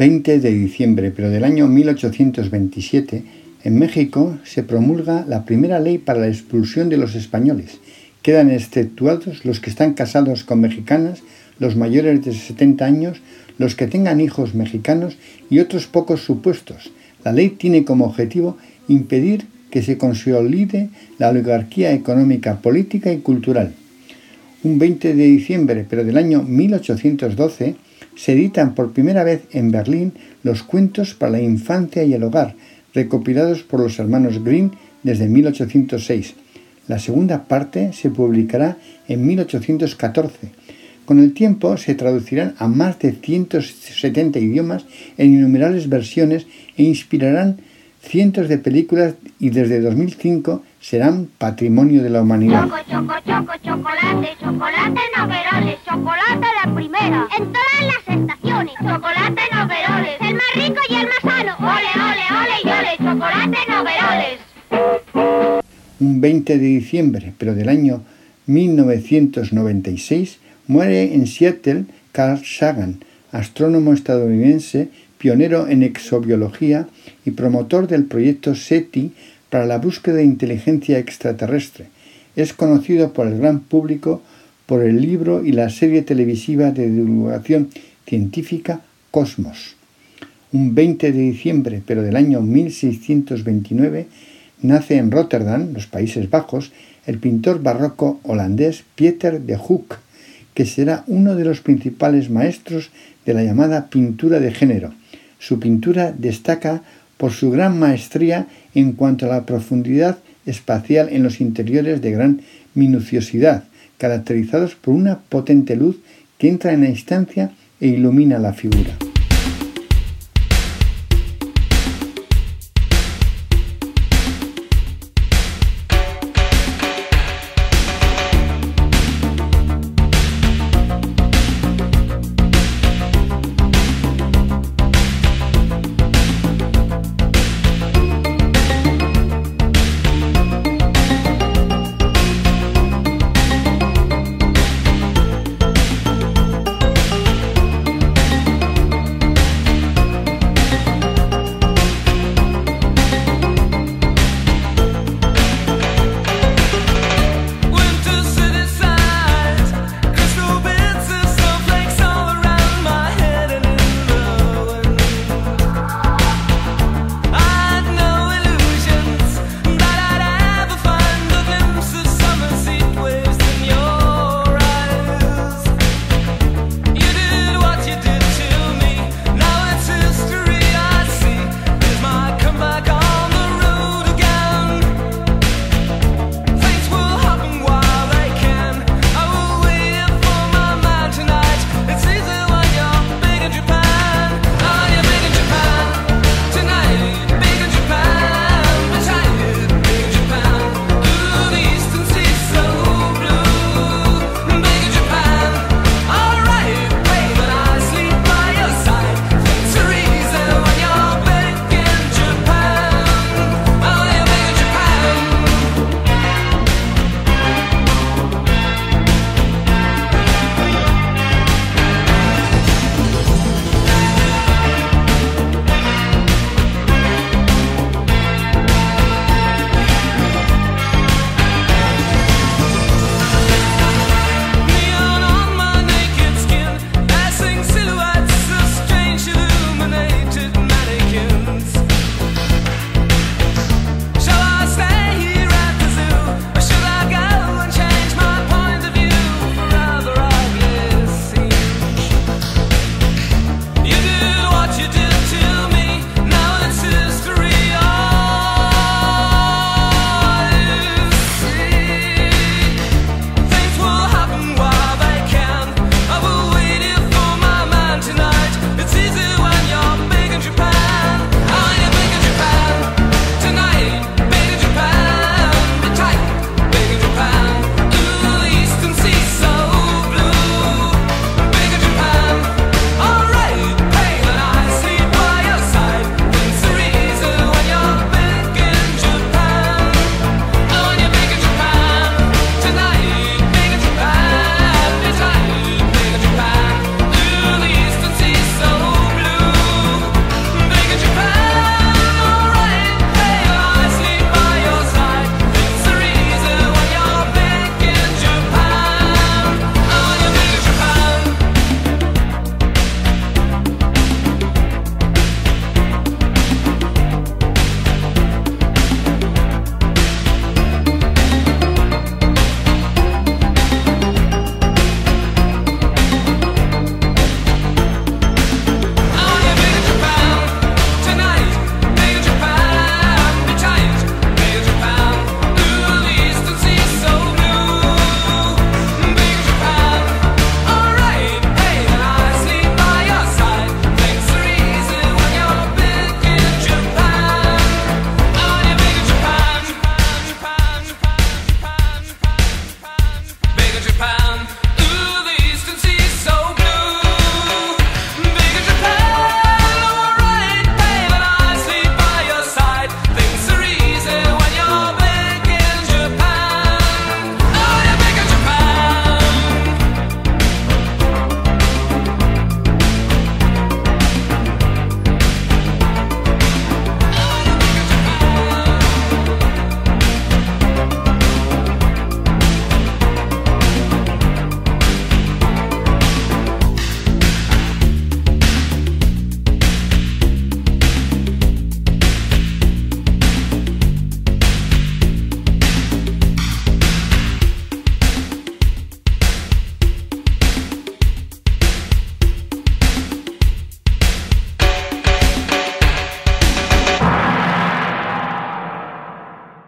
20 de diciembre, pero del año 1827, en México se promulga la primera ley para la expulsión de los españoles. Quedan exceptuados los que están casados con mexicanas, los mayores de 70 años, los que tengan hijos mexicanos y otros pocos supuestos. La ley tiene como objetivo impedir que se consolide la oligarquía económica, política y cultural. Un 20 de diciembre, pero del año 1812, se editan por primera vez en Berlín los cuentos para la infancia y el hogar, recopilados por los hermanos Grimm desde 1806. La segunda parte se publicará en 1814. Con el tiempo se traducirán a más de 170 idiomas en innumerables versiones e inspirarán cientos de películas y desde 2005 serán patrimonio de la humanidad. Choco, choco, choco, chocolate, chocolate noveroles, chocolate la primera, en todas las estaciones, chocolate noveroles, el más rico y el más sano, ole, ole, ole y ole, chocolate noveroles. Un 20 de diciembre, pero del año 1996, muere en Seattle Carl Sagan, astrónomo estadounidense, pionero en exobiología y promotor del proyecto SETI para la búsqueda de inteligencia extraterrestre. Es conocido por el gran público por el libro y la serie televisiva de divulgación científica Cosmos. Un 20 de diciembre, pero del año 1629, nace en Rotterdam, los Países Bajos, el pintor barroco holandés Pieter de Hoek, que será uno de los principales maestros de la llamada pintura de género. Su pintura destaca por su gran maestría en cuanto a la profundidad espacial en los interiores de gran minuciosidad, caracterizados por una potente luz que entra en la instancia e ilumina la figura.